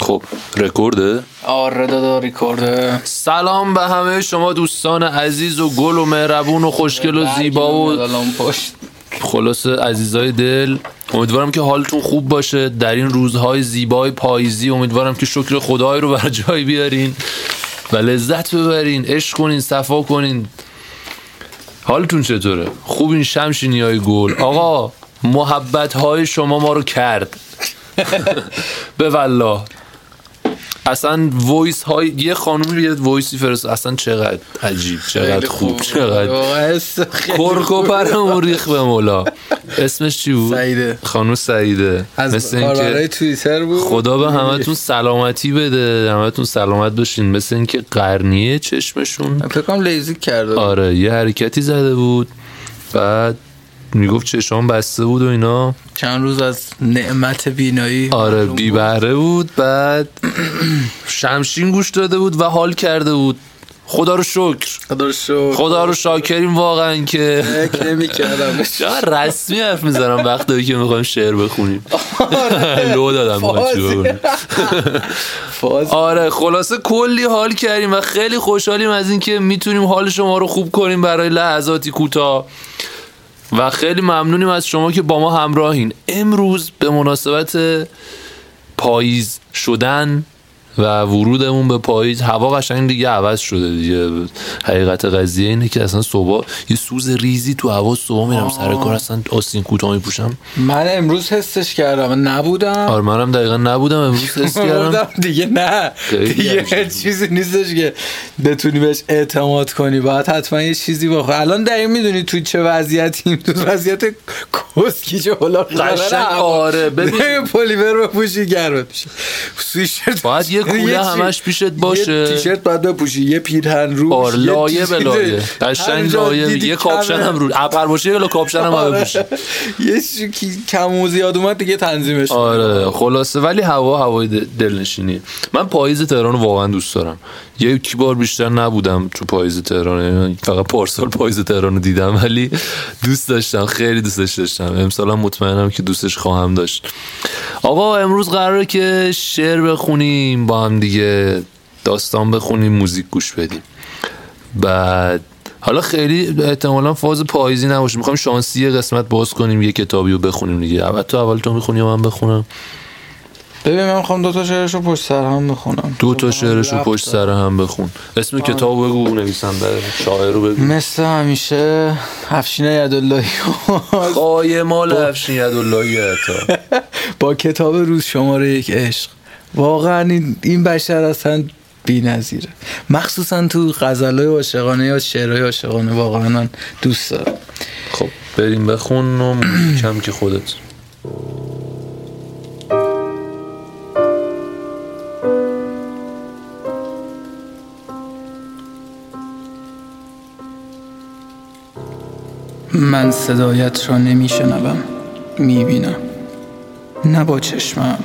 خب رکورده؟ آره دادا ریکورده سلام به همه شما دوستان عزیز و گل و مهربون و خوشگل و زیبا و خلاص عزیزای دل امیدوارم که حالتون خوب باشه. در این روزهای زیبای پاییزی امیدوارم که شکر خدای رو بر جای بیارین و لذت ببرین عشق کنین صفا کنین. حالتون چطوره؟ خوب این شمشینی های گل. آقا محبت های شما ما رو کرد. به والله. اصلا voice های یه خانومی بیاد voice ی فرستاد اصلا چقدر عجیب چقدر خوب چقدر کرک و پرمون ریخت به مولا. اسمش چی بود؟ سعیده. خانوم سعیده. از مثل اینکه توییتر بود. خدا به همتون سلامتی بده. همتون سلامت باشین. مثل اینکه قرنیه چشمشون. فکر کنم لیزیک کرده آره یه حرکتی زده بود. بعد می‌گفت چشام بسته بود و اینا. چند روز از نعمت بینایی. آره بی. بهره بود بعد شمشین گوش داده بود و حال کرده بود. خدا رو شکر. خدا رو شکر. خدا رو شاکریم واقعا که فکر نمی‌کردم رسمی حرف می‌زنم وقتی که می‌خوایم شعر بخونیم. لو دادم آره خلاصه کلی حال کردیم و خیلی خوشحالیم از اینکه می‌تونیم حال شما رو خوب کنیم برای لحظاتی کوتاه. و خیلی ممنونیم از شما که با ما همراهین. امروز به مناسبت پاییز شدن و ورودمون به پاییز هوا قشنگ دیگه عوض شده دیگه. حقیقت قضیه اینه که اصلا صبح یه سوز ریزی تو هوا صبح میرم سر کار اصلا آستین کوتاه میپوشم. من امروز حسش کردم نبودم. آره منم دقیقا نبودم امروز حس کردم. دیگه نه. دیگه چیزی نیستش که بتونی بهش اعتماد کنی. باید حتما یه چیزی بخور الان دقیق می‌دونی تو چه وضعیتیم. تو وضعیت کسکیچ هلا قشنگ آره. ببین. پلیور بپوشی گرمت میشه باید یه کوله چی- همش پیشت باشه. یه تیشرت باید بپوشی یه پیرهن رو آره لایه به لایه. قشنگ لایه یه کاپشن هم رو ابر باشه یه کاپشن هم بپوشی. یه کم و زیاد اومد دیگه تنظیمش. آره خلاصه. ولی هوا هوای دلنشینی من پاییز تهران واقعا دوست دارم. یکی بار بیشتر نبودم تو پاییز تهران. یعنی فقط پارسال پاییز تهران رو دیدم ولی دوست داشتم خیلی دوستش داشتم. امسال هم مطمئنم که دوستش خواهم داشت. آقا امروز قراره که شعر بخونیم. با هم دیگه داستان بخونیم موزیک گوش بدیم. بعد حالا خیلی احتمالا فاز پاییزی نباشه. می‌خوایم شانسی یه قسمت باز کنیم یه کتابی رو بخونیم دیگه. اول تو اول تو می‌خونی من بخونم؟ ببین من می‌خوام دو تا شعرشو پشت سر هم بخونم. دو تا شعرش رو رفت پشت. سر هم بخون. اسم کتاب بگو نویسنده شاعر رو بگو. مثل همیشه افشین یداللهی قای مال افشین یداللهی با کتاب روز شماره یک عشق. واقعا این, این بشر اصلا بی نظیره مخصوصا تو غزلای عاشقانه یا شعرهای عاشقانه واقعا من دوست دارم. خب بریم بخون و کم که خودت. من صدایت را نمی شنوم می بینم نه با چشمم.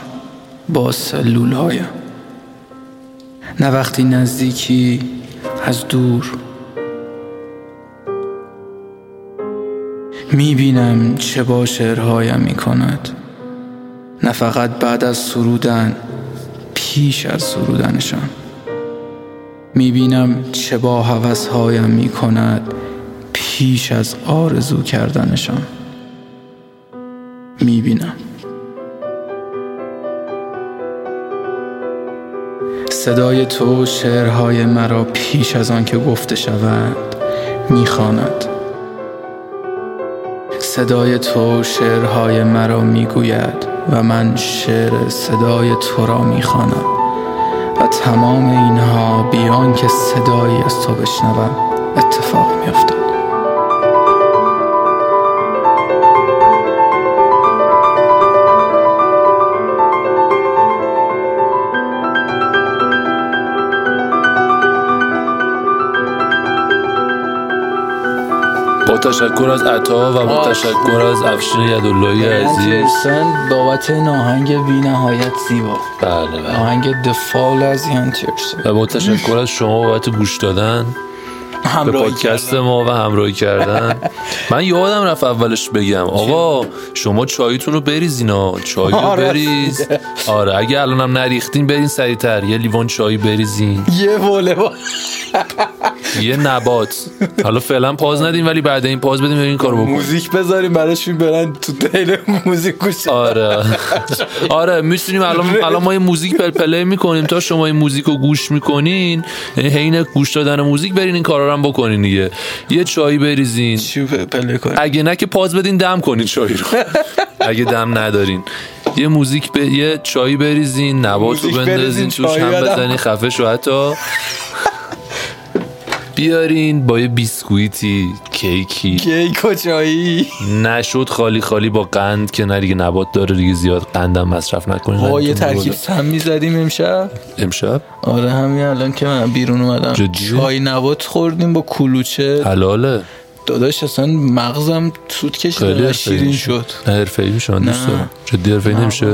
با سلول هایم نه وقتی نزدیکی از دور. می بینم چه با شعرهایم می کند نه فقط بعد از سرودن پیش از سرودنشان. می بینم چه با هوسهایم می کند پیش از آرزو کردنشان. می صدای تو شعرهای مرا پیش از آن که گفته شوند می‌خواند. صدای تو شعرهای مرا می‌گوید و من شعر صدای تو را می‌خوانم و تمام اینها بیان که صدایی از تو بشنوم. اتفاق میافتد تشکر از عطا و با تشکر از افشین یداللهی عزیز. بابت این آهنگ بی نهایت زیبا. بله بله. آهنگ دفال از یان تیرسن و با تشکر از شما بابت گوش دادن به پادکست. ما و همراهی کردن. من یادم رفت اولش بگم آقا شما چایتون رو بریزینا چای رو آره. بریز. آره اگه الانم نریختین برین سریعتر. یه لیوان چای بریزین. یه والیبال یه نبات. حالا فعلا pause ندیم ولی بعد این pause بدیم این کارو بکنیم. موزیک بذاریم براشون برن تو دل موزیک گوش. آره. آره می‌تونیم الان الان ما یه موزیک پل play می‌کنیم تا شما این موزیک رو گوش می‌کنین. یعنی حین گوش دادن موزیک برین این کارا رو هم بکنین دیگه. یه چایی بریزین. اگه نه که pause بدین دم کنین چایی رو. اگه دم ندارین. یه موزیک به یه چایی بریزین نبات رو بندازین توش هم. بزنین خفه شو حتی. بیارین با یه بیسکویتی کیکی. کیک و چایی. نشد خالی خالی با قند که نه دیگه نبات داره دیگه زیاد قندم مصرف نکنین. با یه قندتون ترکیب. سم می‌زدیم امشب. امشب؟ آره همین الان که من بیرون اومدم؟ چای نبات خوردیم با کلوچه. حلاله. داداش اصلا مغزم سود کشید شیرین. شد. حرفه‌ای میشه من دوست. دارم. جدی حرفه‌ای نمیشه.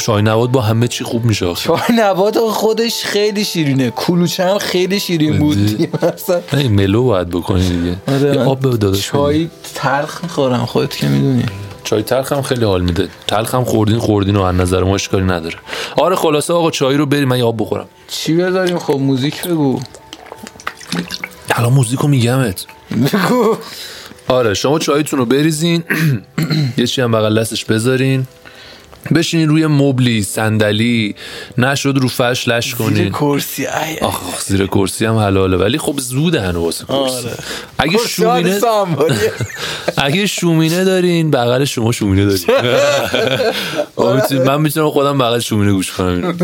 چای نبات با همه چی خوب میشه. چای نبات خودش خیلی شیرینه. کلوچه هم خیلی شیرین بود. مثلا ملو باید بکنی دیگه. آره، آب به داداش. چای تلخ می‌خورم خودت که می‌دونی. چای تلخ هم خیلی حال میده. تلخ هم خوردین خوردین و از نظر ما اشکالی نداره. آره خلاصه آقا چای رو بریم من آب بخورم. چی بذاریم؟ خب موزیک بگو. الان موزیکو میگمت آره شما چایتون رو بریزین. یه چی هم بغل دستش بذارین. بشینین روی مبلی صندلی نشد رو فرش لش زیر کنین کرسی ای آخ زیر کرسی هم حلاله ولی خب زوده هنو واسه کرسی آره. اگه شومینه سنبالیه. اگه شومینه دارین بغل شما شومینه دارین من می‌تونم خودم بغل شومینه گوش کنم.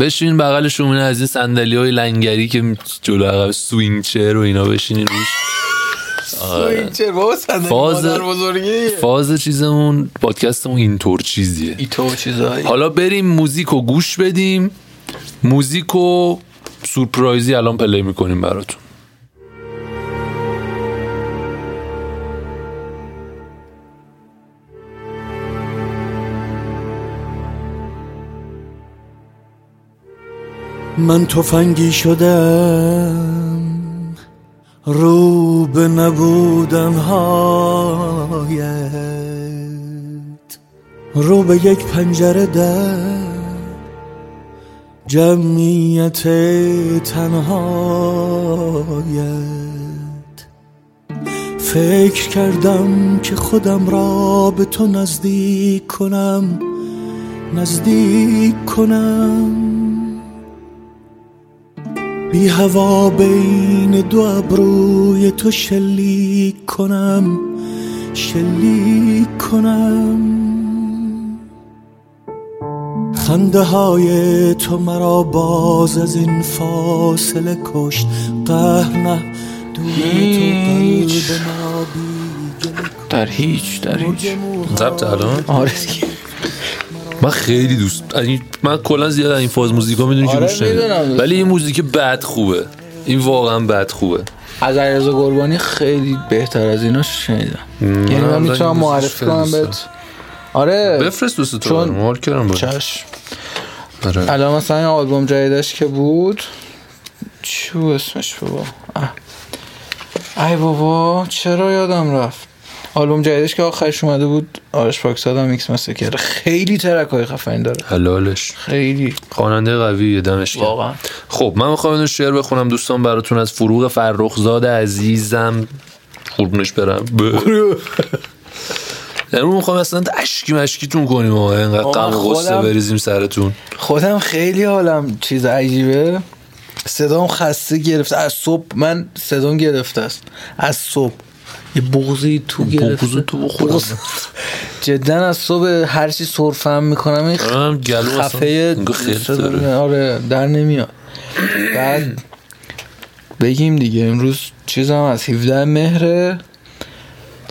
بشین بغل شومینه از این صندلی های لنگری که جلو عقب سوینگ چر و اینا بشینین روش چه صندلی فاز مادر بزرگیه. فاز چیزمون پادکستمون اینطور چیزیه. ایتو چیزایی. حالا بریم موزیک رو گوش بدیم. موزیک رو surprise ی الان play می‌کنیم براتون. من تفنگی شدم. رو به نبودن هایت. رو به یک پنجره در جمعیت تنهایت. فکر کردم که خودم را به تو نزدیک کنم نزدیک کنم. بی هوا بین دو ابروی تو شلیک کنم شلیک کنم. خنده های تو مرا باز از این فاصله کشت. قهر نه دور تو هیچ. قلب مرا بی گله در هیچ در هیچ. ضبط الان؟ آره دیگه. من خیلی دوست یعنی من کلا زیاد این فاز موزیکا می‌دونی که آره، گوش. می‌دونم دوست ولی این موزیک بد خوبه این واقعا بد خوبه از علیرضا قربانی خیلی بهتر از اینا شنیدم یعنی من می‌تونم معرفی خیلی کنم بهت آره بفرست دوست تو چون-. حال کردم. چشم آره. الان مثلا این آلبوم جدیدش که بود چی بود اسمش بابا. ای بابا چرا یادم رفت آلبوم جدیدش که آخرش اومده بود آرش پاکزاد هم میکس مستر کرده خیلی ترک های خفنی داره. حلالش. خیلی. خواننده قویه دمش. واقعا. خب من می‌خوام اینو شعر بخونم. دوستان براتون از فروغ فرخزاد عزیزم قربونش برم. امروز می‌خوام اصلا اشکی مشکیتون کنیم آقا. اینقدر غم و غصه بریزیم سرتون. خودم خیلی حالم چیز عجیبه. صدام خسته گرفته. از صبح من صدام گرفته است. از صبح. یه بغضی تو گرفته. تو بخورم. جدا از صبح هر چی سرفهم می‌کنم این آره، خفه. آره در نمیاد. بعد بگیم دیگه امروز چیزم از 17 مهره.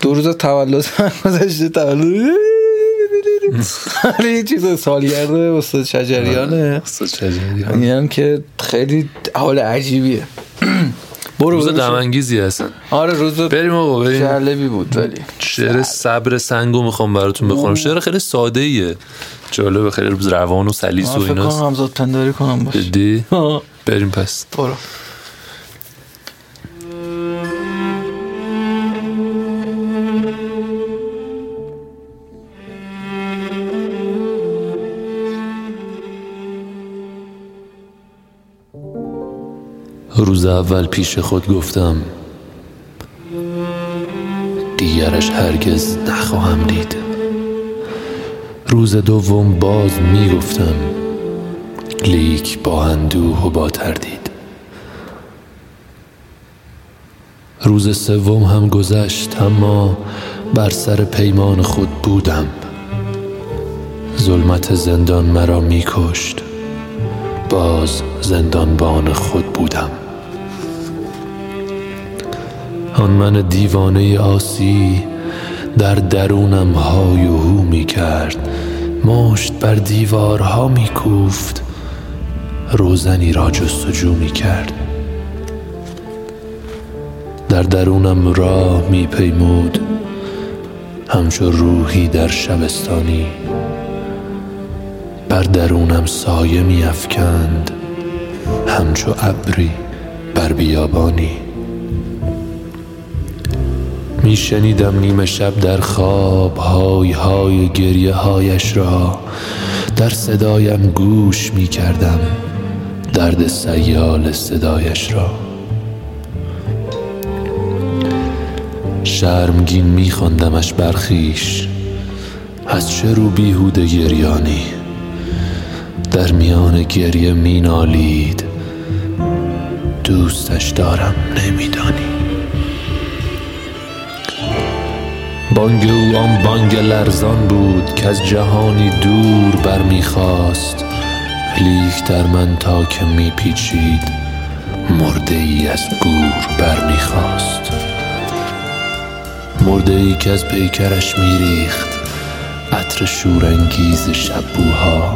دو روز تولد من گذشته تولد آره یه چیز سالگرد استاد شجریانه. استاد شجریان. که خیلی حال عجیبیه. برو روز برو. دمانگیزی هستن. آره روز بریم آقا بریم. جالبی بود ولی شعر صبر سنگو می‌خوام براتون بخونم. شعر خیلی ساده ایه جالبه خیلی روان و سلیس و فکر کنم ایناست همزاد پنداری کنم باش. بریم پس. برو. روز اول پیش خود گفتم دیگرش هرگز نخواهم دید. روز دوم باز می‌گفتم لیک با اندوه و با تردید. روز سوم هم گذشت اما بر سر پیمان خود بودم. ظلمت زندان مرا میکشت. باز زندانبان خود بودم. آن من دیوانه آسی در درونم های و هو می کرد. مشت بر دیوارها می کوفت. روزنی را جستجو می کرد. در درونم راه می پیمود. همچو روحی در شبستانی. بر درونم سایه می افکند. همچو ابری بر بیابانی. می شنیدم نیمه شب در خواب های های گریه هایش را. در صدایم گوش می کردم درد سیال صدایش را. شرمگین می خواندمش برخیش از چه رو بیهوده گریانی. در میان گریه می نالید دوستش دارم نمیدانی. بانگ او آن بانگ لرزان بود که از جهانی دور برمیخواست لیک در من تا که میپیچید مرده ای از گور برمیخواست مرده ای که از پیکرش میریخت عطر شورانگیز شبوها.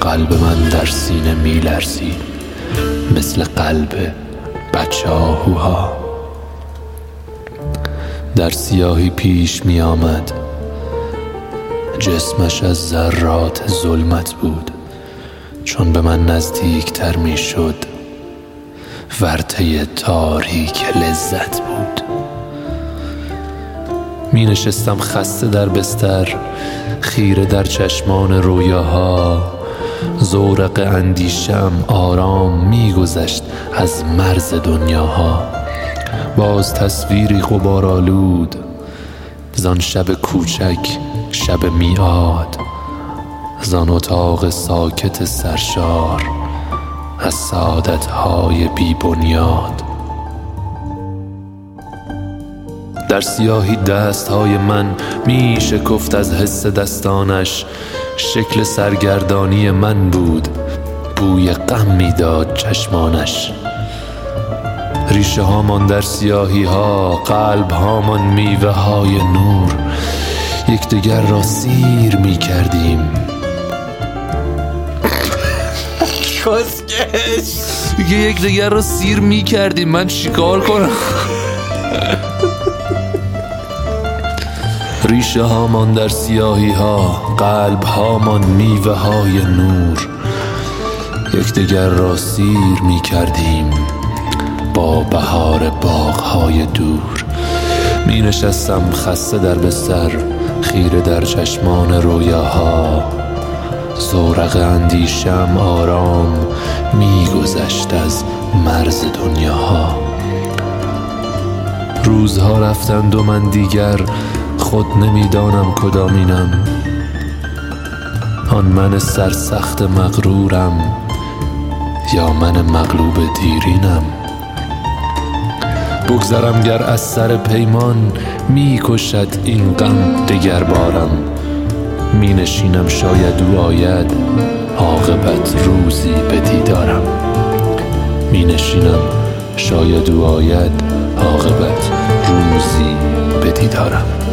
قلب من در سینه میلرزید مثل قلب بچه آهوها در سیاهی پیش می آمد جسمش از ذرات ظلمت بود. چون به من نزدیکتر می شد ورطه تاریک لذت بود. می نشستم خسته در بستر خیره در چشمان رویاها. زورق اندیشم آرام میگذشت از مرز دنیاها. باز تصویری غبارآلود زان شب کوچک شب میاد زان اتاق ساکت سرشار از سعادت های بی بنیاد. در سیاهی دست های من می شکفت از حس دستانش شکل سرگردانی من بود بوی غم می‌داد چشمانش. ریشه هامان در سیاهی ها قلب هامان میوه های نور یکدیگر را سیر می کردیم یک یکدیگر را سیر می کردیم من چیکار کنم؟ ریشه هامان در سیاهی ها قلب هامان میوه های نور یکدیگر را سیر می کردیم با بهار باغهای دور. می نشستم خسته در بستر خیره در چشمان رویاها. زورق اندیشم آرام میگذشت از مرز دنیاها. روزها رفتند و من دیگر خود نمی‌دانم کدامینم آن من سرسخت مغرورم یا من مغلوب دیرینم؟ بگذرم گر از سر پیمان می کشد این غم دگر بارم. می نشینم شاید او آید عاقبت روزی به دیدارم. می نشینم شاید او آید عاقبت روزی به دیدارم.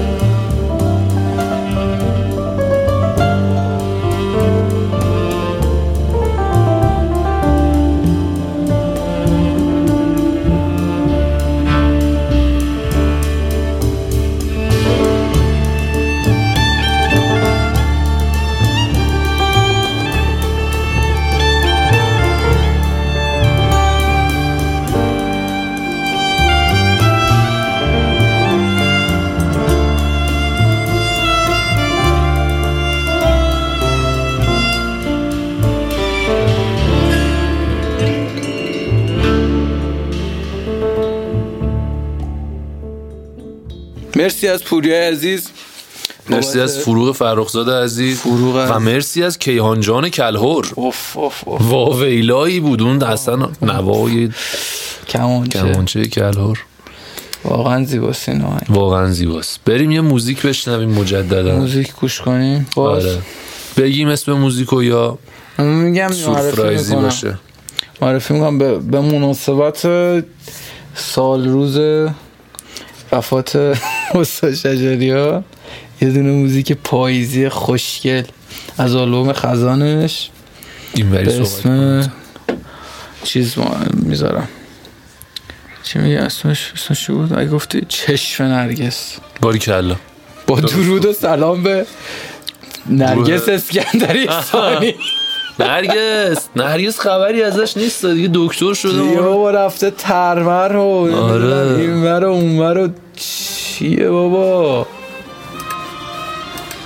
مرسی از پوریا عزیز. مرسی از فروغ فرخزاد عزیز. فروغ و مرسی از کیهان جان کلهور اوف اوف اوف. واویلایی بود اون اصلا نوای کمانچه کمانچه کلهور واقعا زیباست این واقعا زیباست. بریم یه موزیک بشنویم مجددا. موزیک گوش کنیم؟ باز آره. بگیم اسم موزیکو یا میگم سورپرایزی می‌کنم. باشه. معرفی می‌کنم به, به مناسبت سال روز وفات استاد شجری ها یه دونه موزیک پاییزی خوشگل. از آلبوم خزانش. این به صحبت اسم چیز ما- می‌ذارم. چی میگه اسمش؟ اسمش چی بود؟ اگه گفتی چشم نرگس. باری کلا. با درود و سلام به نرگس اسکندری ثانی. نرگس. نرگس خبری ازش نیست. دیگه دکتر شده دیگه بابا رفته ترمر و آره. این ور و اون ور و چیه بابا؟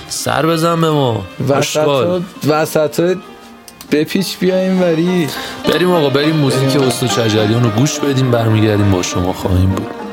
سر بزن به ما. وسط. وسط بپیچ بیا این وری بریم آقا بریم موزیک استاد شجریان رو گوش بدیم برمیگردیم با شما خواهیم بود.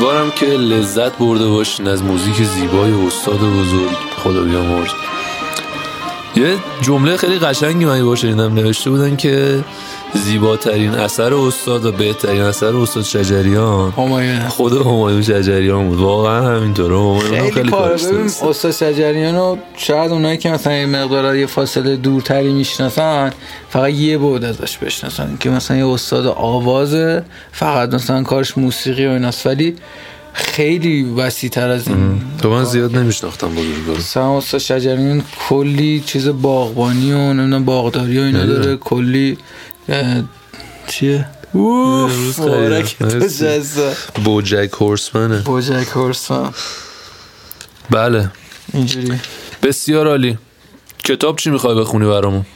امیدوارم که لذت برده باشین از موزیک زیبای استاد بزرگ. خدا بیامرز یه جمله خیلی قشنگی من یه بار شنیدم نوشته بودن که زیباترین اثر استاد و بهترین اثر استاد شجریان. همایون. خود همایون شجریان بود. واقعا همینطوره. همایون هم خیلی خیلی. استاد شجریان رو شاید اونایی که مثلا یه مقدار یه فاصله دورتری می‌شناسن فقط یه بود ازش بشناسن که مثلا یه استاد آوازه فقط مثلا کارش موسیقی و ایناست. ولی خیلی وسیع تر از این. تو من زیاد نمیشناختم بزرگوار. مثلا استاد شجریان کلی چیز باغبانی و نمی‌دونم باغداری و اینا داره. کلی چیه؟ اوف. بوجک هورسمنه. بوجک هورسمن. بله. اینجوری. بسیار عالی. کتاب چی می‌خوای بخونی برامون؟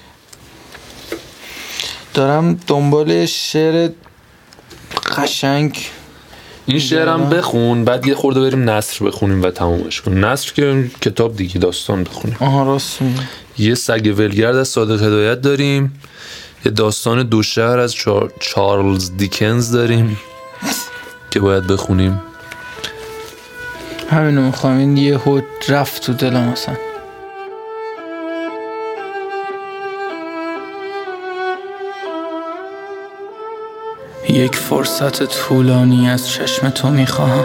دارم دنبال شعر قشنگ این شعرم بخون بعد یه خورده بریم نصر بخونیم و تمومش کنیم. نصر که کتاب دیگه داستان بخونیم. آها راست یه سگ ولگرد از صادق هدایت داریم. یه داستان دو شهر از چار... چارلز دیکنز داریم که باید بخونیم. همینو می‌خوام. این یه هود رفت تو دلم اصلا. یک فرصت طولانی از چشم تو می‌خواهم.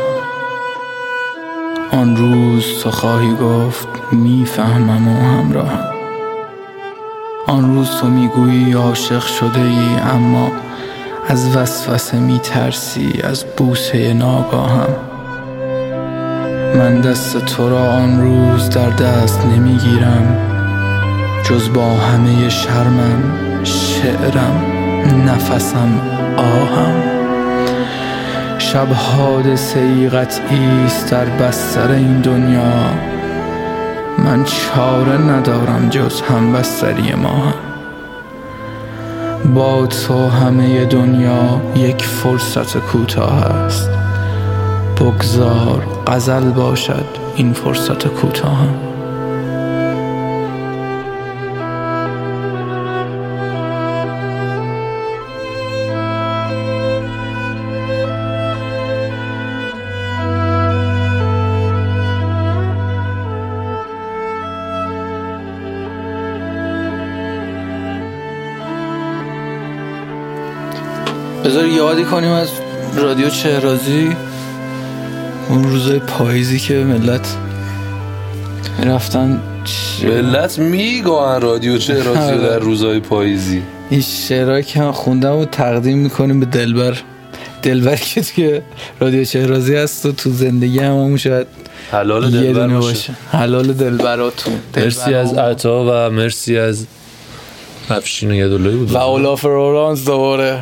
آن روز تو خواهی گفت می‌فهمم و همراهم. آن روز تو می‌گویی عاشق شده ای اما از وسوسه میترسی از بوسه ناگاهم. من دست تو را آن روز در دست نمی‌گیرم. جز با همه شرمم شعرم. نفسم آهم. شب حادثه ای قطعی است در بستر این دنیا. من چاره ندارم جز هم بستری ما هم با تو همه دنیا یک فرصت کوتاه است. بگذار غزل باشد این فرصت کوتاه بذار یادی کنیم از رادیو چهرازی اون روزای پاییزی که ملت می‌رفتن ملت میگوهن رادیو چهرازی. در روزای پاییزی. این شعرهایی که من خوندم و تقدیم می‌کنیم به دلبر. دلبر که توی رادیو چهرازی هست و تو زندگی هممون شاید حلال دلبر باشه. حلال دلبراتون. مرسی از عطا و مرسی از افشین و یدالایی بود. و اولاف رورانس دوباره.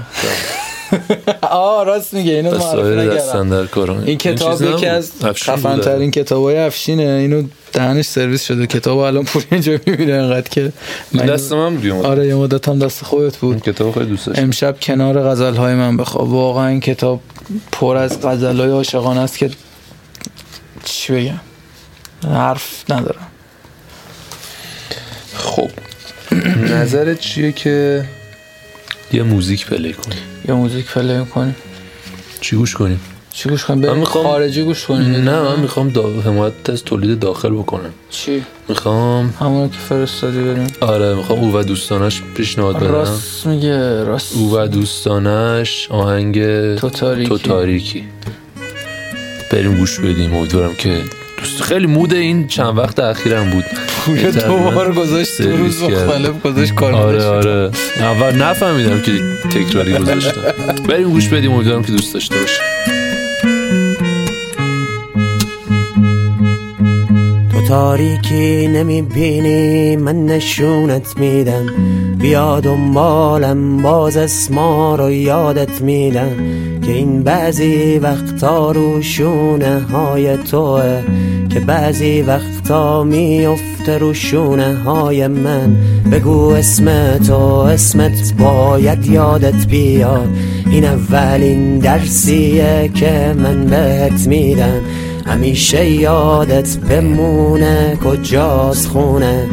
آه راست میگه اینو معرفی دستن در این کتاب یکی از خفن ترین کتاب های افشینه. اینو دهنش سرویس شده. کتاب الان پوری اینجا می‌بینه انقدر که من دست من بود. آره یه مدت هم دست خودت این بود کتاب خیلی دوست داشتم امشب کنار غزل های من بخواب. واقعا این کتاب پر از غزل های عاشقانه است که چی بگم؟ حرف ندارم. خب. نظرت چیه که یه موزیک play کنیم یا موزیک play کنیم چی گوش کنیم؟ چی گوش کنیم؟ من بریم میخوام- خارجی گوش کنیم. نه من می‌خوام دا... حمایت از تولید داخل بکنم. چی؟ می‌خوام همونو که فرستادی بریم. آره می‌خوام او و دوستانش پیشنهاد بدم. راست میگه راست. او و دوستانش آهنگ تو تاریکی. تو تاریکی بریم گوش بدیم. امیدوارم که دوست خیلی مود این چند وقت اخیرم بود. پویا دوبار گذاشت دو روز. مختلف گذاشت کار آره گذاشت. آره. اول نفهمیدم که تکراری گذاشتم. بریم گوش بدیم امیدوارم که دوست داشته باشه تو تاریکی نمی‌بینی من نشونت میدم. بیا دنبالم باز اسما رو یادت میدم که این بعضی وقتا رو شونه های توه که بعضی وقتا میفته رو شونه های من. بگو اسم تو اسمت باید یادت بیاد. این اولین درسیه که من بهت میدم. همیشه یادت بمونه کجاست خونه.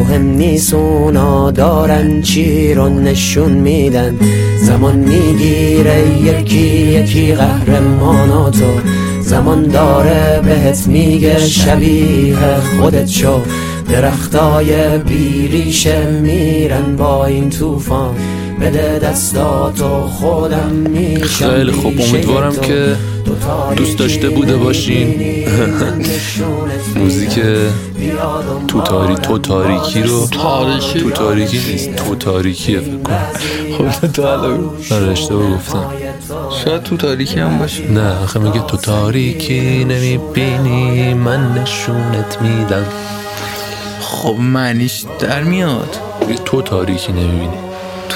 مهم نیست اونا دارن چی رو نشون میدن. زمان می‌گیره یکی یکی قهرماناتو. زمان داره بهت میگه شبیه خودت شو. درختای بیریشه میرن با این طوفان. بده دستاتو خودم میشم خیلی خوب امیدوارم تو. که دوست داشته بوده باشین. موزیک تو تاری تو تاریکی رو تاریکی؟ تو تاریکی نیست تو تاریکیه فکر کنم. خب تو الان آره اشتباه گفتم. شاید تو تاریکی هم باشه. نه آخه میگه تو تاریکی نمی‌بینی من نشونت میدم. خب معنیش در میاد. تو تاریکی نمی‌بینی.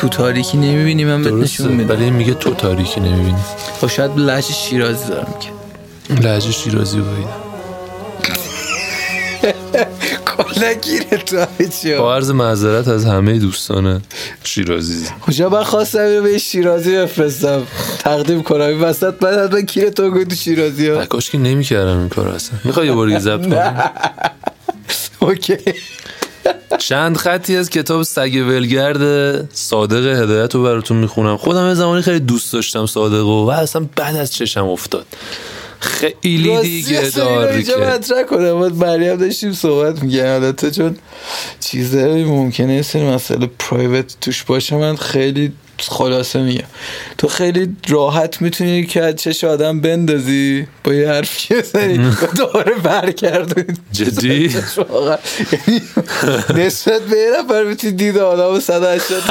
تو تاریکی نمی‌بینی؟ من بهت نشون میدم. ولی میگه تو تاریکی نمی‌بینی. خب شاید لحش شیرازی دارم که. لحجه شیرازی بایدم کلا گیره تو چی؟ با عرض معذرت از همه دوستان شیرازی. کجا من خواستم اینو به شیرازی بفرستم. تقدیم کنم. این وسط بعد حتما کیره تو تو شیرازی ها. کاش که نمی‌کردم این کار اصلا. می‌خوای یه بار ضبط کنم اوکی. چند خطی از کتاب سگ ولگرد صادق هدایت رو براتون می‌خونم. خودم یه زمانی خیلی دوست داشتم صادق و اصلا بعد از چشم افتاد. خیلی دیگه اینجا که. مطرح کنم. باید مریم داشتیم صحبت میگه البته چون چیزه ممکنه یه سری مسئله پرایوت توش باشه من خیلی خلاصه میگم. تو خیلی راحت می‌تونی که از چش آدم بندازی. با یه حرفی بزنی دوباره برگردونی. جدی؟ یعنی نسبت به یه نفر می‌تونی دید آدم 180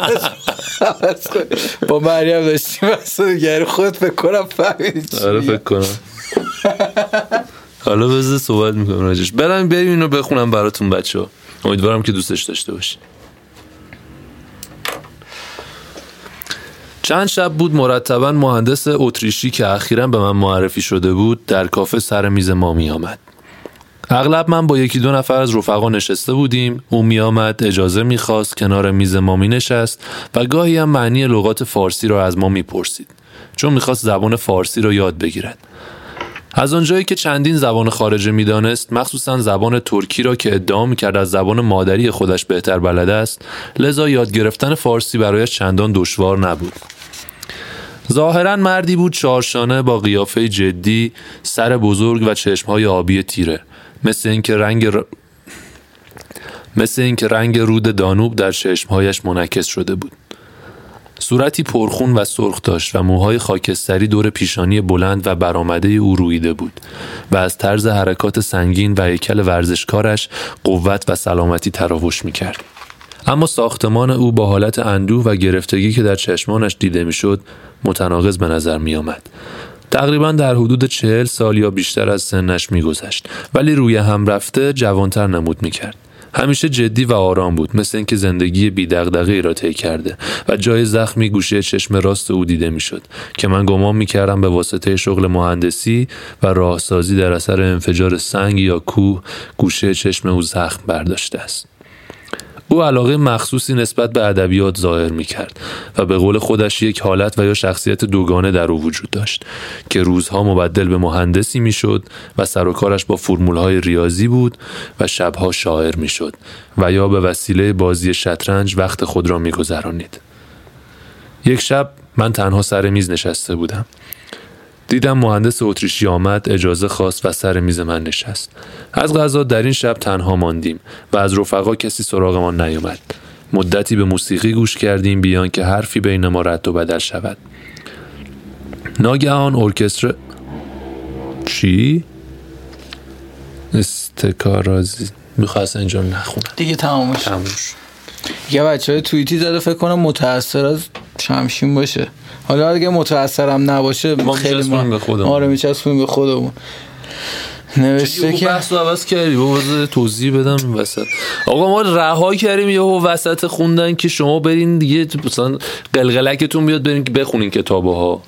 عوض کنی. با مریم داشتیم مسئله گری خود فکر کنم فهمیدی آره. فکر کنم. حالا بذار صحبت می‌کنم راجش برم بریم اینو بخونم براتون بچه ها امیدوارم که دوستش داشته باشی. چند شب بود مرتبا مهندس اتریشی که اخیرا به من معرفی شده بود در کافه سر میز ما می آمد. اغلب من با یکی دو نفر از رفقا نشسته بودیم. او می آمد اجازه می خواست کنار میز ما می نشست و گاهی هم معنی لغات فارسی را از ما می پرسید چون می‌خواست زبان فارسی را یاد بگیرد. از آنجایی که چندین زبان خارجه می‌دانست مخصوصا زبان ترکی را که ادعا می‌کرد از زبان مادری خودش بهتر بلد است لذا یاد گرفتن فارسی برایش چندان دشوار نبود. ظاهرا مردی بود چهارشانه با قیافه جدی سر بزرگ و چشمهای آبی تیره. مثل اینکه رنگ ر... مثل اینکه رنگ رود دانوب در چشمهایش منعکس شده بود. صورتی پرخون و سرخ داشت و موهای خاکستری دور پیشانی بلند و برآمده او رویده بود و از طرز حرکات سنگین و هیکل ورزشکارش قوت و سلامتی تراوش می‌کرد. اما ساختمان او با حالت اندوه و گرفتگی که در چشمانش دیده می‌شد متناقض به نظر می آمد. تقریبا در حدود چهل سال یا بیشتر از سنش میگذشت ولی روی هم رفته جوانتر نمود می‌کرد همیشه جدی و آرام بود مثل اینکه زندگی بی ای را طی کرده و جای زخمی گوشه چشم راست او دیده می‌شد که من گمان می‌کردم به واسطه شغل مهندسی و راهسازی در اثر انفجار سنگ یا کوه گوشه چشم او زخم برداشته است. او علاقه مخصوصی نسبت به ادبیات ظاهر می کرد و به قول خودش یک حالت و یا شخصیت دوگانه در او وجود داشت که روزها مبدل به مهندسی می شد و سر و کارش با های ریاضی بود و شبها شاعر می شد و یا به وسیله بازی شطرنج وقت خود را می گذرانید. یک شب من تنها سر میز نشسته بودم دیدم مهندس اتریشی آمد اجازه خواست و سر میز من نشست. از غذا در این شب تنها ماندیم و از رفقا کسی سراغمان نیامد. مدتی به موسیقی گوش کردیم بیان که حرفی بین ما رد و بدل شود. ناگهان ارکستر چی؟ استکارازی. می‌خواست اینجا نخونم دیگه تمامش تموش یه بچه های توییتی زده فکر کنم متأثر از شمشین باشه. حالا اگه متأثرم نباشه ما خیلی می‌چسبونیم به خودمون. آره میچسبونیم به خودمون. نوشته که بحث رو عوض کردی؟ بابا توضیح بدم این وسط. آقا ما رها کردیم یه وسط خوندن که شما برین دیگه مثلا قلقلکتون بیاد برین که بخونین کتابه ها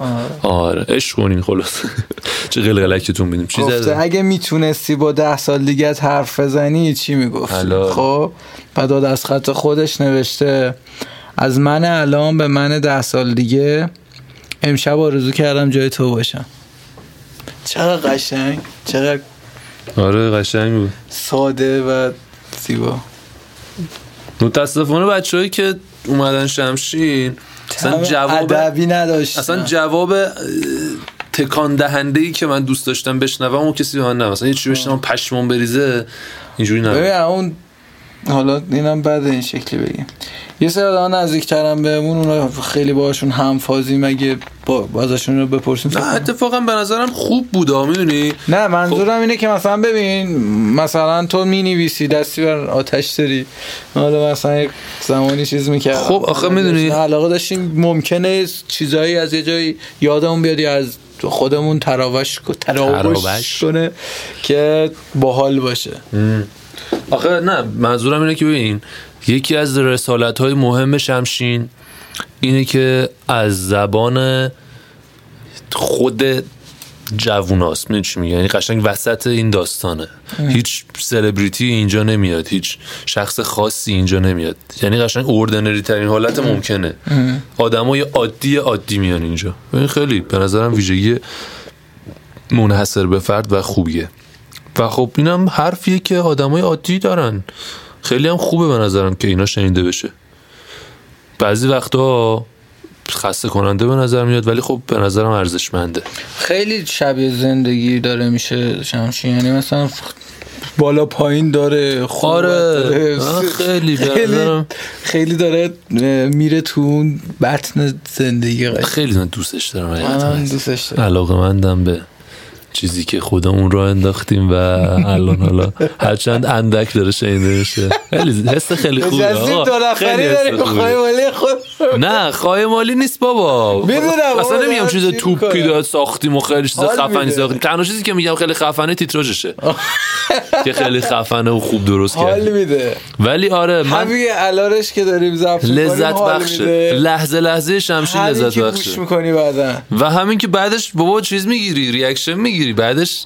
آره عشق کنین خلاص. چه قلقلکتون بیدیم چی گفته زده اگه می‌تونستی با ده سال دیگه حرف بزنی چی می‌گفتی؟ حلال. خب بعد از خط خودش نوشته از من الان به من ده سال دیگه امشب آرزو کردم جای تو باشم. چقدر قشنگ چقدر آره قشنگ بود. ساده و زیبا. متاسفانه بچه‌هایی که اومدن شمشین اصلا جواب نداشت اصلا جواب تکان دهنده ای که من دوست داشتم بشنوم اون کسی به من نه مثلا یه چیزی بشنوم پشمون بریزه اینجوری نه ببین اون حالا اینم بعد این شکلی بگیم. یه سری آدم نزدیکترم بهمون اونا خیلی باشون همفازی مگه با بازشون رو بپرسیم. نه اتفاقا به نظرم خوب بودا می‌دونی؟ نه منظورم اینه که مثلا ببین مثلا تو می نویسی دستی بر آتش داری. حالا مثلا یک زمانی چیز می‌کرد خب، آخه می‌دونی- علاقه داشتیم ممکنه چیزایی از یه جایی یادمون بیاد یا از خودمون تراوش تراوش تراوش. کنه که باحال باشه. آخه نه منظورم اینه که ببین یکی از رسالت های مهم شمشین اینه که از زبان خود جووناست می‌دونی چی میگه یعنی قشنگ وسط این داستانه. هیچ سلبریتی اینجا نمیاد. هیچ شخص خاصی اینجا نمیاد. یعنی قشنگ اوردنری ترین حالت ممکنه. آدمای عادی عادی میان اینجا. این خیلی به نظرم ویژگی منحصر به فرد و خوبیه. و خب اینم حرفیه که آدمای عادی دارن خیلی هم خوبه به نظرم که اینا شنیده بشه بعضی وقتا خسته کننده به نظر میاد ولی خب به نظرم ارزشمنده خیلی شبیه زندگی داره میشه شمشین یعنی مثلا بالا پایین داره آره. آه، خیلی خیلی, خیلی داره میره تو اون بطن زندگی. خیلی من دوستش دارم حقیقتاً. دوستش دارم علاقه مندم به چیزی که خودمون رو انداختیم و الان حالا هرچند اندک داره شنیده میشه. خیلی حس خیلی خوبه خیلی داریم. خواهی خود نه خواهی مالی نیست بابا. می‌دونم اصلا نمیگم دارم چیز چی توپی. داد ساختیم و خیلی چیز حال خفنی. ساختیم. تنها چیزی که میگم خیلی خفنه تیتراژشه. که خیلی خفنه و خوب درست حال کرد میده. ولی آره من همین الارش که داریم ضبط می‌کنیم لذت حال بخشه. لحظه لحظه شمشیر لذت بخشه. می‌کنی بعدا. و همین که بعدش بابا چیز می‌گیری ریاکشن می‌گیری. بعدش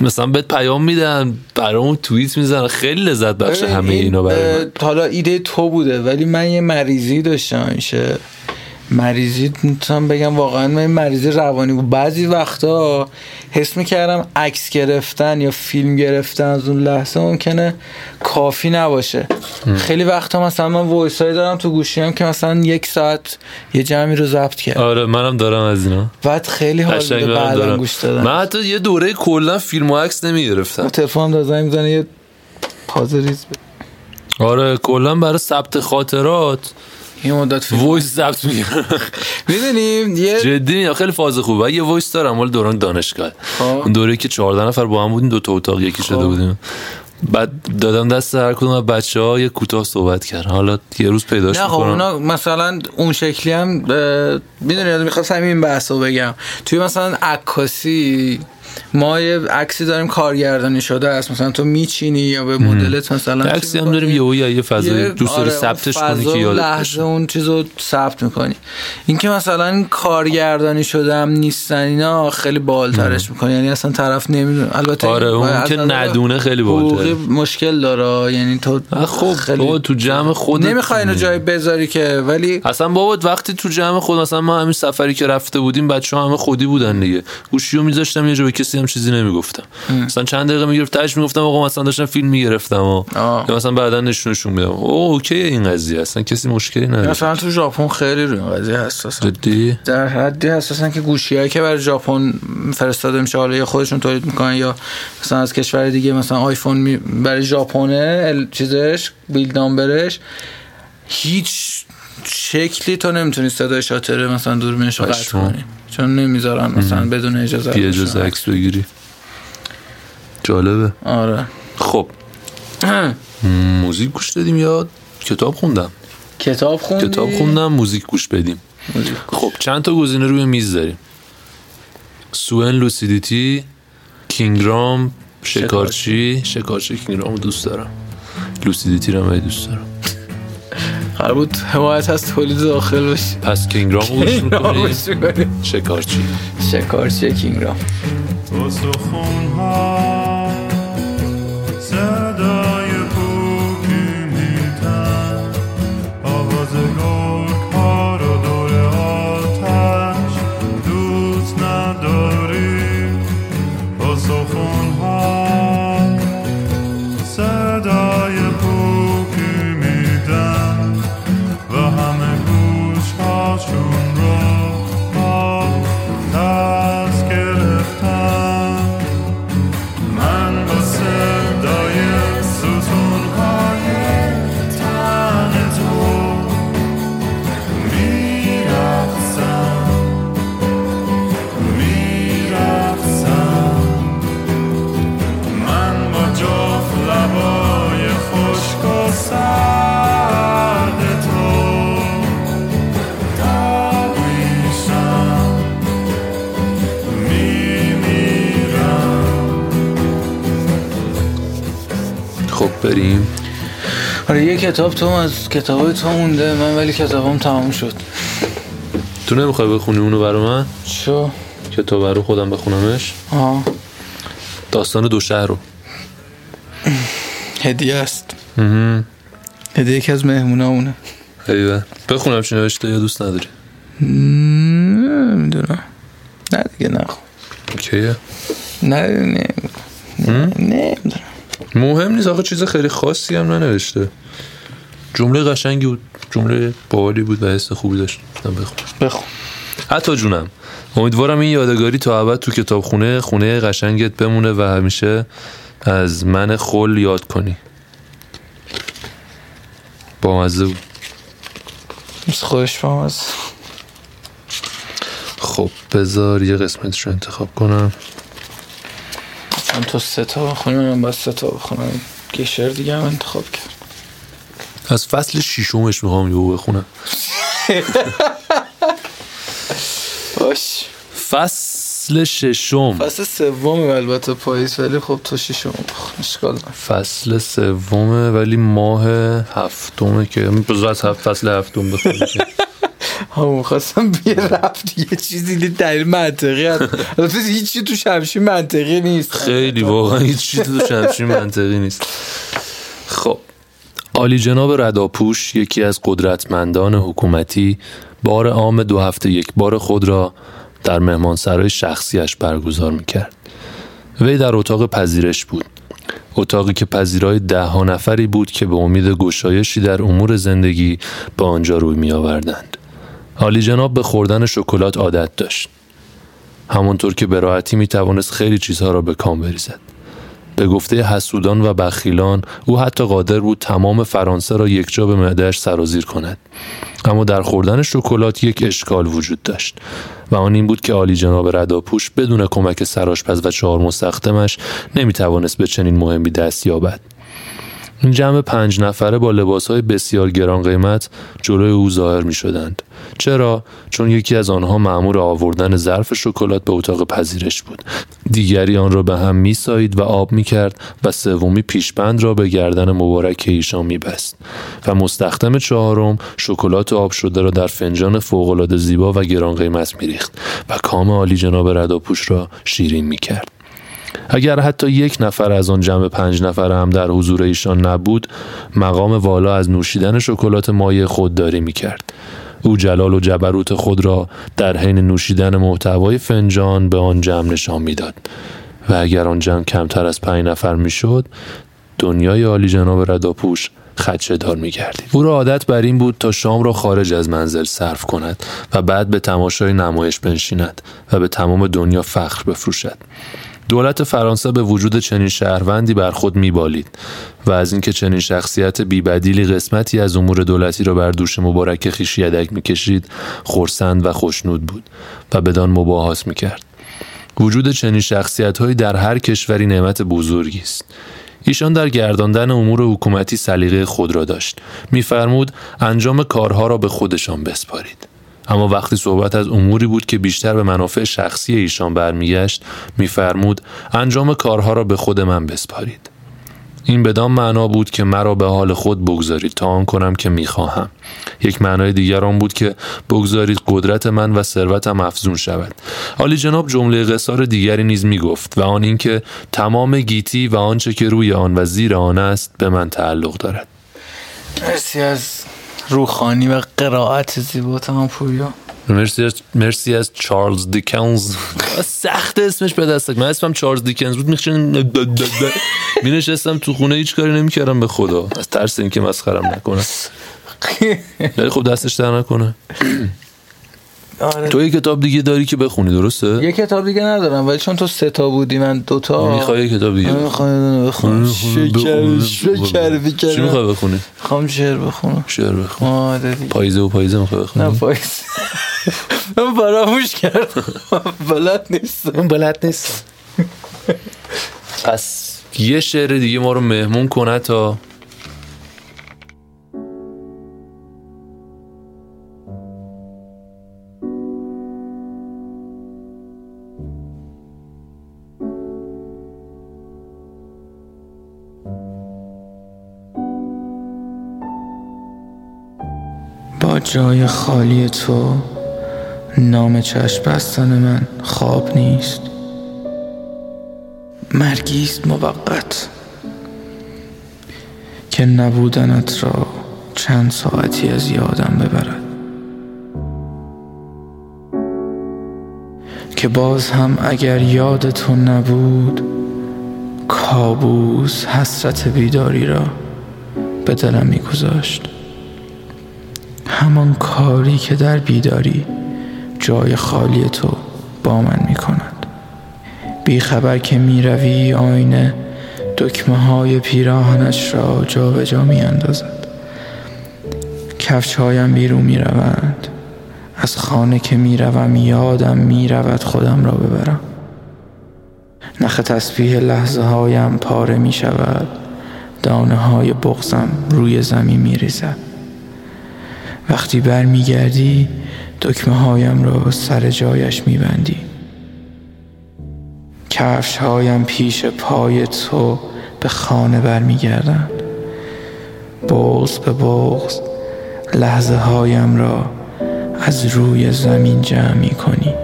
مثلا بهت پیام میدن برامون توییت می‌زنن. خیلی لذت ببین، همه این، اینا برای من. حالا ایده تو بوده ولی من یه مریضی داشتم میشه مریضی می‌تونم بگم واقعا من مریضی روانی بود. بعضی وقتا حس می‌کردم عکس گرفتن یا فیلم گرفتن از اون لحظه ممکنه کافی نباشه. خیلی وقتا مثلا من voice دارم تو گوشیم که مثلا یک ساعت یه جمعی رو ضبط کرد آره منم دارم از اینا. بعد خیلی حال میده بعدا گوش دادن. من حتی یه دوره کلا فیلم و عکس نمی‌گرفتم. تلفنم داره زنگ می‌زنه یه پارازیت آره کلا برای ثبت خاطرات یه مدت voice ضبط می‌کردیم اِ جدی؟ خیلی فاز خوبه. یه voice دارم مال دوران دانشگاه. خب. اون دوره که 14 نفر با هم بودیم دو تا اتاق یکی شده خب. بودیم. بعد دادم دست هر کدوم از بچه ها یه کوتاه صحبت کرد. حالا یه روز پیداش نه خب اونا مثلا اون شکلی هم می‌دونی می‌خواستم این بحث رو بگم. توی مثلا عکاسی ما یه عکسی داریم کارگردانی شده است. مثلا تو میچینی یا به مدلت مثلا عکسی هم داریم می‌کنی؟ یه فضای یه- دوست داری آره، ثبتش کنی فضا که و یادت لحظه اون چیز رو ثبت می‌کنی. اینکه مثلا کارگردانی شده هم نیستن اینا خیلی بالترش می‌کنه یعنی اصلا طرف نمی‌دونه. البته آره، اون که ندونه خیلی بالتره. مشکل داره. یعنی تو خب خیلی تو جمع خودت نمی‌خوای اینو جای بذاری که ولی اصلا بابا وقتی تو جمع خود مثلا ما همین سفری که رفته بودیم بچه ها همه خودی بودن دیگه. گوشیو میذاشتم یه جا به کسی هم چیزی نمی‌گفتم. مثلا چند دقیقه می‌گرفت تاش می‌گفتم آقا مثلا داشتم فیلم می‌گرفتم و. یا مثلا بعدا نشونشون میدم. او اوکی این قضیه اصلا کسی مشکلی نداره. مثلا تو ژاپن خیلی روی این قضیه حساسن جدی؟ در حدی حساسن که گوشی که برای ژاپن فرستاده میشه حالا یا خودشون تولید می‌کنن یا مثلا از کشور دیگه مثلا آیفون می... برای ژاپنه چیزش بیلد نامبرش هیچ شکلی تو نمی‌تونی صدای شاتره مثلا دوربینش رو قطع. کنی. چون نمی‌ذارن مثلا بدون اجازه بی. اجازه عکس بگیری. جالبه. آره. خب. موزیک گوش دادیم یا کتاب خوندم؟ کتاب خوندی؟ کتاب خوندم موزیک گوش بدیم. موزیک. خب چند تا گزینه روی میز داریم؟ سوئن Lucidity کینگرام شکارچی. شکارچی. کینگرام دوست دارم. Lucidity رو دوست دارم. قرار بود حمایت از تولید داخل باشی پس کینگرام رو گوش می‌کنی؟ شکارچی. شکارچی کینگرام کتاب تو از کتاب تو مونده من ولی کتابم تمام شد. تو نمی‌خوای بخونی اونو برا من؟ چو کتاب رو خودم بخونمش؟ آه داستان دو شهر رو. هدیه است. هدیه یکی از مهمونامونه ایوه بخونم چی نوشته یا دوست نداری؟ نمی‌دونم. نه دیگه نه. خب. اوکیه نه نه نمی‌دونم. مهم نیست آخه چیز خیلی خاصی هم ننوشته. جمله قشنگی بود. جمله باحالی بود و حس خوبی داشت. بخون بخون. حتی جونم امیدوارم این یادگاری تا ابد تو کتابخونه خونه قشنگت بمونه و همیشه از من خل یاد کنی. با مزه بود فهم از خب بذار یه قسمتش رو انتخاب کنم. چون تو سه تا بخونی من باید سه تا بخونم. گشر دیگه هم انتخاب کرد از فصل شیشمش می‌خوام یهو بخونم. باش. فصل ششم. فصل سوم البته پاییز ولی خب تو بخون اشکال. فصل سومه ولی ماه هفتمه که بذار از هفت فصل هفتم بخونم. همون خواستم بیه رفت. یه چیزی دی دلیل منطقی هست. هیچی تو شمشی منطقی نیست. خیلی واقعا هیچ چیزی تو شمشیر منطقی نیست. خب. عالی جناب رداپوش یکی از قدرتمندان حکومتی بار عام دو هفته یک بار خود را در مهمانسرای شخصیش برگزار می‌کرد وی در اتاق پذیرش بود اتاقی که پذیرای ده ها نفری بود که به امید گشایشی در امور زندگی به آنجا روی می آوردند. عالی جناب به خوردن شکلات عادت داشت. همانطور که به راحتی می توانست خیلی چیزها را به کام بریزد. به گفته حسودان و بخیلان او حتی قادر بود تمام فرانسه را یکجا به معدهش سرازیر کند. اما در خوردن شکلات یک اشکال وجود داشت و آن این بود که عالی جناب رداپوش بدون کمک سراشپز و چهار مستخدمش نمی‌توانست به چنین مهمی دست یابد. این جمع پنج نفره با لباسهای بسیار گران قیمت جلوی او ظاهر می شدند. چرا؟ چون یکی از آنها معمور آوردن ظرف شکلات به اتاق پذیرش بود. دیگری آن را به هم می سایید و آب می کرد و سومی پیشبند را به گردن مبارک ایشان می بست. و مستخدم چهارم شکلات آب شده را در فنجان فوقالعاده زیبا و گران قیمت می ریخت و کام عالی جناب رداپوش را شیرین می کرد. اگر حتی یک نفر از آن جمع پنج نفر هم در حضور ایشان نبود مقام والا از نوشیدن شکلات مایع خودداری می کرد. او جلال و جبروت خود را در حین نوشیدن محتوای فنجان به آن جمع نشان می‌داد و اگر آن جمع کمتر از پنج نفر می‌شد دنیای عالی جناب رداپوش خدشه دار می گردید. او را عادت بر این بود تا شام را خارج از منزل صرف کند و بعد به تماشای نمایش بنشیند و به تمام دنیا فخر بفروشد. دولت فرانسه به وجود چنین شهروندی بر خود میبالید و از اینکه چنین شخصیت بیبدیلی قسمتی از امور دولتی را بر دوش مبارک خیش یدک می‌کشید خورسند و خوشنود بود و بدان مباحث می‌کرد. وجود چنین شخصیت در هر کشوری نعمت بزرگی است. ایشان در گرداندن امور حکومتی سلیقه خود را داشت. میفرمود انجام کارها را به خودشان بسپارید. اما وقتی صحبت از اموری بود که بیشتر به منافع شخصی ایشان برمیگشت میفرمود انجام کارها را به خود من بسپارید. این بدان معنا بود که مرا به حال خود بگذارید تا آن کنم که می‌خواهم. یک معنای دیگر آن بود که بگذارید قدرت من و ثروتم افزون شود. عالی جناب جمله قصار دیگری نیز می‌گفت و آن اینکه تمام گیتی و آنچه که روی آن و زیر آن است به من تعلق دارد. مرسی از روخانی و قرائت زیبا تمام پویا. مرسی از, مرسی از چارلز دیکنز. سخت اسمش به دست من اسمم چارلز دیکنز بود میخشن می نشستم تو خونه هیچ کاری نمی‌کردم به خدا. از ترس اینکه مسخرم نکنه ولی خب دستش در نکنه. آره. تو یه کتاب دیگه داری که بخونی درسته؟ یه کتاب دیگه ندارم ولی چون تو سه تا بودی من دو تا می‌خوای یه کتاب دیگه می‌خوام بخونم. شکر شکر چی می‌خوای بخونی؟ می‌خوام شعر بخونم. شعر بخون. آره دیگه. پاییزه و پاییزه می‌خوای بخونی؟ نه پاییزه. من فراموش کردم. بلد نیستم. بلد نیست. پس یه شعر دیگه ما رو مهمون کنه تا جای خالی تو نام چشم بستن من خواب نیست. مرگیست موقت که نبودنت را چند ساعتی از یادم ببرد. که باز هم اگر یاد تو نبود کابوس حسرت بیداری را به دلم میگذاشت. همان کاری که در بیداری جای خالی تو با من می کند بی خبر که می روی آینه دکمه های پیراهنش را جا به جا می اندازد کفش هایم بیرون می روند از خانه که می روم یادم می رود خودم را ببرم. نخ تسبیح لحظه هایم پاره می شود دانه های بغزم روی زمین می ریزد وقتی برمیگردی دکمه هایم را سر جایش میبندی. کفش هایم پیش پای تو به خانه برمیگردند. بغز به بغز لحظه هایم را از روی زمین جمع می کنی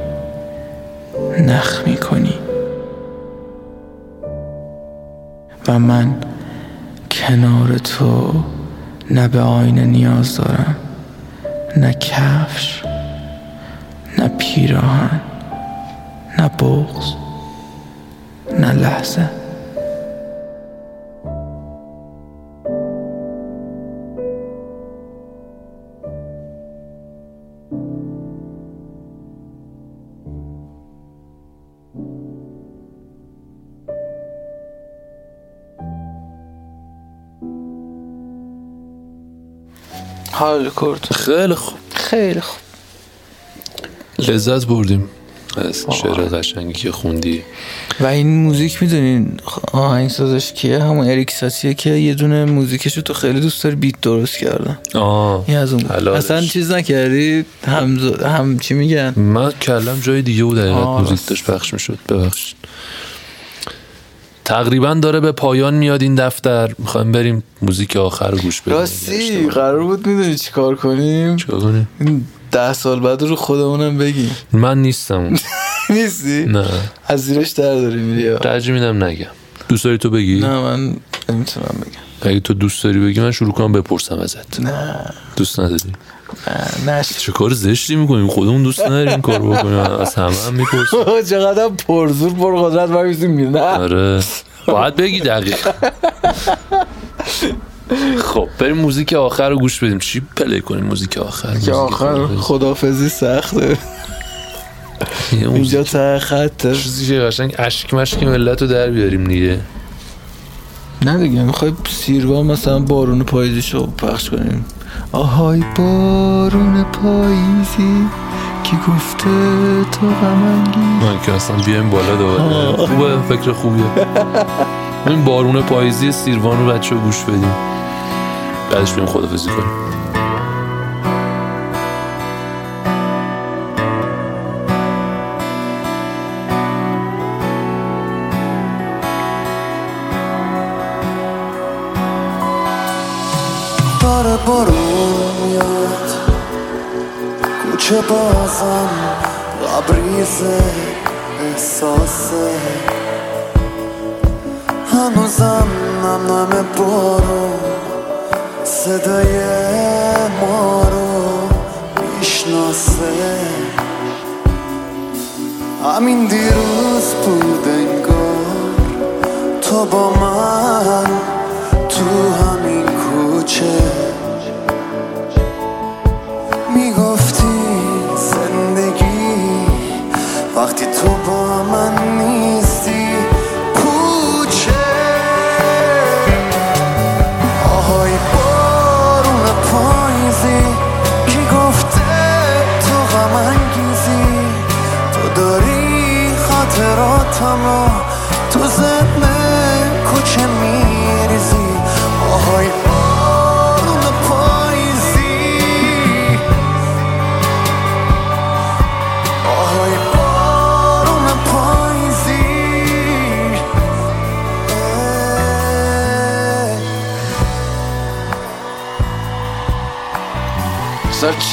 نخ می کنی و من کنار تو نه به آینه نیاز دارم. نه کفش نه پیراهن نه بغز نه لحظه. حال کرد. خیلی خوب. خیلی خوب. لذت بردیم از شعر قشنگی که خوندی. و این موزیک می‌دونین آهنگسازش کیه؟ همون اریک ساسیه که یه دونه موزیکشو تو خیلی دوست داری بیت درست کردن. آه این از اون. حلالش. اصلا چیز نکردی؟ هم, هم چی میگن؟ من کلم جای دیگه بود حقیقت آه، موزیک. داشت پخش می‌شد. ببخشید. تقریبا داره به پایان میاد این دفتر. می‌خوایم بریم موزیک آخر رو گوش بدیم. راستی قرار بود می‌دونی چی کار کنیم؟ چیکار کنیم؟ ده سال بعد رو خودمونم بگیم. من نیستم. نیستی؟ نه. از زیرش در داری میری؟ ترجیح میدم نگم. دوست داری تو بگی؟ نه من نمی‌تونم بگم. اگه تو دوست داری بگی من شروع کنم بپرسم ازت. نه. دوست نداری؟ نش چه کار زشتی می‌کنیم؟ خودمون دوست نداریم این کار بکنیم. از همه هم می‌پرسیم. چقدر پرزور پرقدرت میره نه. آره. باید بگی دقیق خب بریم موزیک آخر رو گوش بدیم. چی پلی کنیم موزیک آخر؟ که موزیک آخر خدافزی سخته. اینجا ته خطه چیزی که قشنگ اشک مشک ملت رو در بیاریم دیگه. نه دیگه می‌خوای سیروا مثلا بارون پاییزی شو پخش کنیم. آهای بارون پاییزی کی گفته تو غمنگی من که اصلا بیایم بالا دوباره. خوبه فکر خوبیه. این بارون پاییزی سیروان رو بچه گوش بدیم بعدش بیم خدافزی کنیم. کوچه بازم لبریزه احساسه هنوزم نم نم بارون صدای ما رو می‌شناسه. همین دیروز بود انگار تو با من تو همین کوچه. با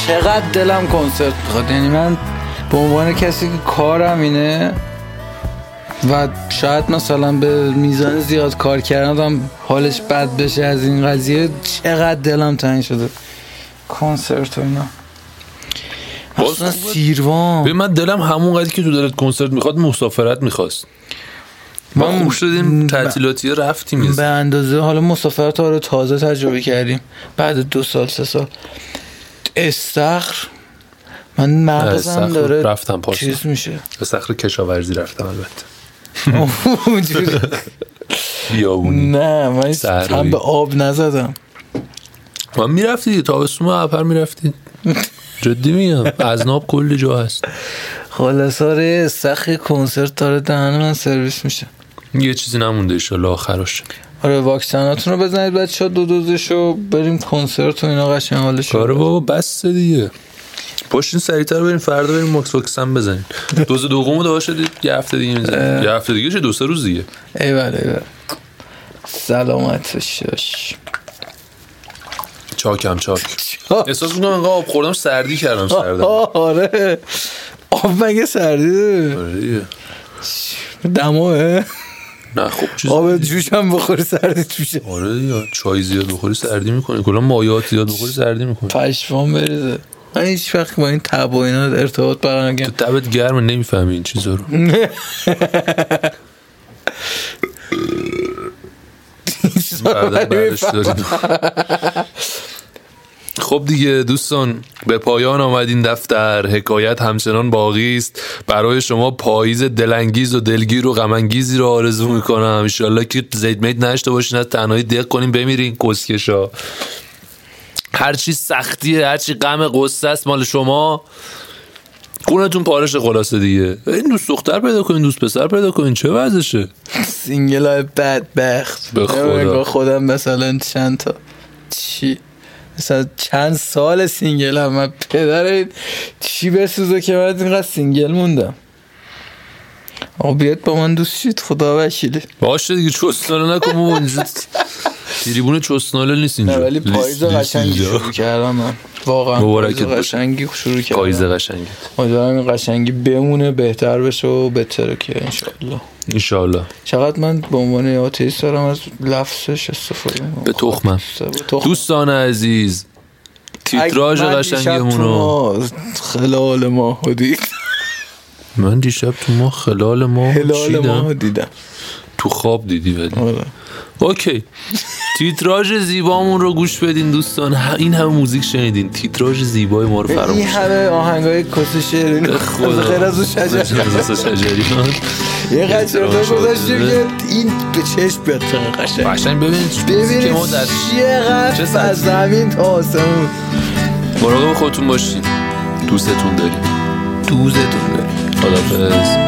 چقدر دلم کنسرت می‌خواد. یعنی من به عنوان کسی که کارم اینه و شاید مثلا به میزان زیاد کار کردم حالش بد بشه از این قضیه چقدر دلم تنگ شده. کنسرت و اینا. باز اصلا. سیروان. ببین من دلم همون قدری که تو دلت کنسرت می‌خواد مسافرت می‌خواست. ما خوب شدیم تعطیلاتی رفتیم. به اندازه حالا مسافرت ها رو تازه تجربه کردیم. بعد دو سال سه سال. استخر. من مغزم استخر داره رفتم پارسال. چیز میشه. صخر کشاورزی رفتم البته. بیابونی نه من. هم به آب نزدم. من می‌رفتی تابستون اپر می‌رفتی. جدی میگم از ناب کلی جا هست. خلاصاره سخی کنسرت داره دهن من سرویس میشه. یه چیزی نمونده ایشالا آخرش آره واکسناتون رو بزنید بچه ها دو دوزشو بریم کنسرت و اینا قشنگ حالش کاره بابا بس دیگه. پاشین سریعتر بریم فردا بریم ماکس واکسن بزنیم. دوز دومو داشت شدید یه هفته دیگه می‌زنیم. یه هفته دیگه چه دو سه روز دیگه. ایول ایول. سلامت باشش چاکم چاک. احساس می‌کنم انقدر آب خوردم سردی کردم سردم. آره. آب مگه سردی آره دیگه. نه خب چیز آب جوش هم بخوری سردی توشه آره دیگه چای زیاد بخوری سردی می‌کنه کلا مایات زیاد بخوری سردی می‌کنه پشمام بریزه. من هیچ وقت با این تب و اینا ارتباط برقرار تو تبت گرمه نمی‌فهمی این چیزا رو. بعدا بعدش داریم. خب دیگه دوستان به پایان آمد این دفتر. حکایت همچنان باقی است. برای شما پاییز دلانگیز و دلگیر و غمانگیزی رو آرزو می‌کنم. انشالله که زید مید نداشته باشین از تنهایی دق کنیم بمیرین. کسکشا. هرچی سختیه هرچی غم قصه است مال شما. خونتون پارش خلاصه دیگه. این دوست دختر پیدا کنین دوست پسر پیدا کنین. چه وضعشه single های بدبخت. به خدا. خودم مثلا چند تا چی؟ مثلا چند سال single ام. من پدر چی بسوزه که من اینقدر single موندم؟ آقا بیاید با من دوست شید خدا وکیلی. باشه دیگه چسناله نکن ما اونجا تریبون چسناله نیست اینجا. نه ولی پاییز اینجا. شروع کردم من. واقعا. باشه. قشنگی شروع کردم. پاییز قشنگی. امیدوارم این قشنگی بمونه بهتر بشه و بهتره که انشالله انشالله چقدر من به عنوان آتئیست دارم از لفظش استفاده می‌کنم. به تخمم. دوستان عزیز تیتراژ قشنگمون رو ما خلال ماه دید. من دیشب تو ما خلال ما هلال چیدم دیدم. تو خواب دیدی ولی. آره. اوکی. تیتراژ زیبامون رو گوش بدین دوستان. این همه موزیک شنیدین. تیتراژ زیبای ما رو این فراموش همه آهنگ های کس شعری به خدا. غیر از اون شجر از شجریان. یه تیتراژ گذاشتیم. که این به چشم بیاد قشنگ. قشنگ ببینید که ببینید ما در چقدر چه از؟ زمین تا آسمون. مراقب خودتون باشین. دوستتون داریم. دوزتون داریم. خدافظ